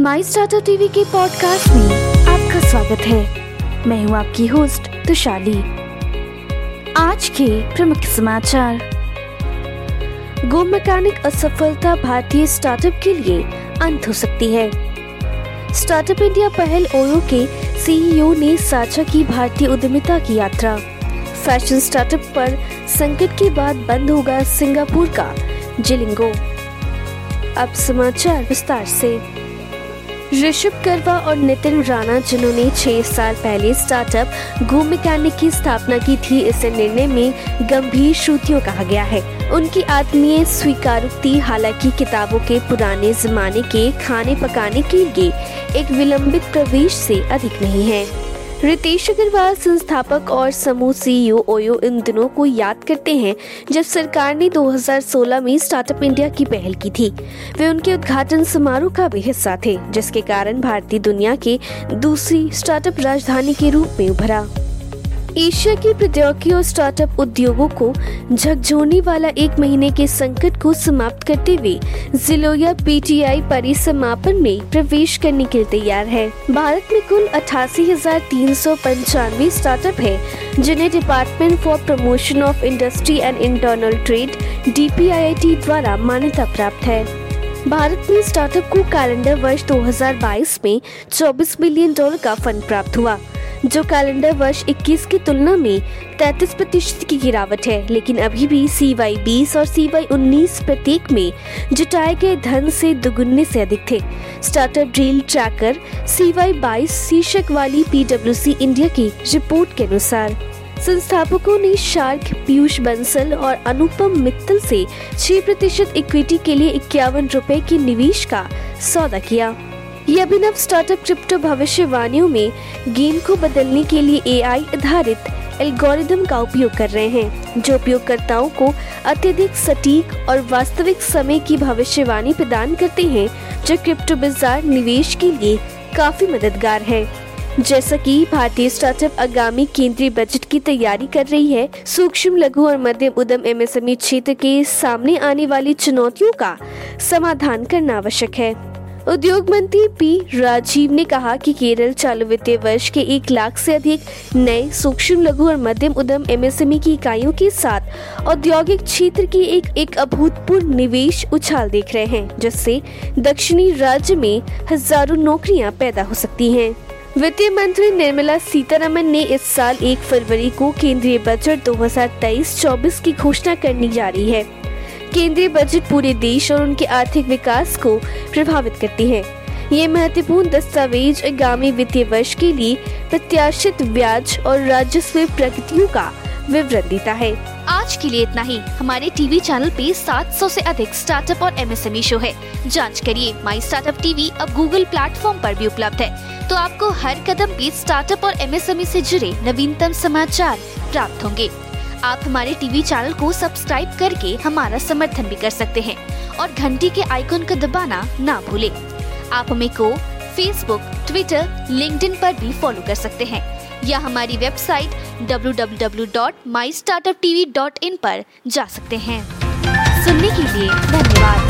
माई startup TV के podcast में आपका स्वागत है। मैं हूँ आपकी होस्ट तुशाली। आज के प्रमुख समाचार। गो मैकेनिक असफलता भारतीय स्टार्टअप के लिए अंत हो सकती है। स्टार्टअप इंडिया पहल ओयो के सीईओ ने साझा की भारतीय उद्यमिता की यात्रा। फ़ैशन स्टार्टअप पर संकट के बाद बंद होगा सिंगापुर का जिलिंगो अब समाचार विस्तार से। ऋषभ करवा और नितिन राणा, जिन्होंने छह साल पहले स्टार्टअप गो मैकेनिक की स्थापना की थी, इस निर्णय में गंभीर श्रुतियों कहा गया है। उनकी आत्मीय स्वीकारोक्ति, हालाँकि किताबों के पुराने जमाने के खाने पकाने के लिए एक विलंबित प्रवेश से अधिक नहीं है। रितेश अग्रवाल संस्थापक और समूह सीईओ ओयो इन दिनों को याद करते हैं, जब सरकार ने 2016 में स्टार्टअप इंडिया की पहल की थी। वे उनके उद्घाटन समारोह का भी हिस्सा थे, जिसके कारण भारतीय दुनिया के दूसरी स्टार्टअप राजधानी के रूप में उभरा। एशिया की प्रौद्योगिकी और स्टार्टअप उद्योगों को झकझोरने वाला एक महीने के संकट को समाप्त करते हुए जिलोया पीटीआई परिसमापन में प्रवेश करने के लिए तैयार है। भारत में कुल अठासी हज़ार तीन सौ पंचानवे स्टार्टअप है, जिन्हें department for promotion of industry and internal trade D द्वारा मान्यता प्राप्त है। भारत में स्टार्टअप को कैलेंडर वर्ष 2022 में 24 मिलियन डॉलर का फंड प्राप्त हुआ। जो कैलेंडर वर्ष 21 की तुलना में 33 प्रतिशत की गिरावट है। लेकिन अभी भी सी वाई बीस और सी वाई उन्नीस प्रत्येक में जुटाए गए धन से दुगुने से अधिक थे। Startup deal tracker C Y बाईस शीर्षक वाली पीडब्ल्यूसी इंडिया की रिपोर्ट के अनुसार, संस्थापकों ने शार्क, पीयूष बंसल और अनुपम मित्तल से 6 प्रतिशत इक्विटी के लिए इक्यावन रुपए के निवेश का सौदा किया। ये अभिनव स्टार्टअप क्रिप्टो भविष्यवाणियों में गेम को बदलने के लिए एआई आधारित एल्गोरिदम का उपयोग कर रहे हैं, जो उपयोगकर्ताओं को अत्यधिक सटीक और वास्तविक समय की भविष्यवाणी प्रदान करते हैं, जो क्रिप्टो बाज़ार निवेश के लिए काफ़ी मददगार है। जैसा कि भारतीय स्टार्टअप आगामी केंद्रीय बजट की तैयारी कर रही है, सूक्ष्म, लघु और मध्यम उद्यम एमएसएमई क्षेत्र के सामने आने वाली चुनौतियों का समाधान करना आवश्यक है। उद्योग मंत्री पी राजीव ने कहा कि केरल चालू वित्तीय वर्ष के एक लाख से अधिक नए सूक्ष्म लघु और मध्यम उद्यम एमएसएमई की इकाइयों के साथ औद्योगिक क्षेत्र की एक एक अभूतपूर्व निवेश उछाल देख रहे हैं, जिससे दक्षिणी राज्य में हज़ारों नौकरियाँ पैदा हो सकती हैं। वित्त मंत्री निर्मला सीतारमन ने इस साल एक फरवरी को केंद्रीय बजट 2023-24 की घोषणा करनी जा रही है केंद्रीय बजट पूरे देश और उनके आर्थिक विकास को प्रभावित करती है। ये महत्वपूर्ण दस्तावेज़ आगामी वित्तीय वर्ष के लिए प्रत्याशित ब्याज और राजस्व प्रगतियों का विवरण देता है। आज के लिए इतना ही। हमारे टीवी चैनल पे 700 से अधिक स्टार्टअप और एमएसएमई शो है। जाँच करिए। माई स्टार्टअप टीवी अब गूगल प्लेटफॉर्म पर भी उपलब्ध है। तो आपको हर कदम पे स्टार्टअप और एमएसएमई से जुड़े नवीनतम समाचार प्राप्त होंगे। आप हमारे टीवी चैनल को सब्सक्राइब करके हमारा समर्थन भी कर सकते हैं और घंटी के आइकन को दबाना ना भूलें। आप हमें को फेसबुक ट्विटर लिंक पर भी फॉलो कर सकते हैं या हमारी वेबसाइट www.mystartuptv.in पर जा सकते हैं सुनने के लिए धन्यवाद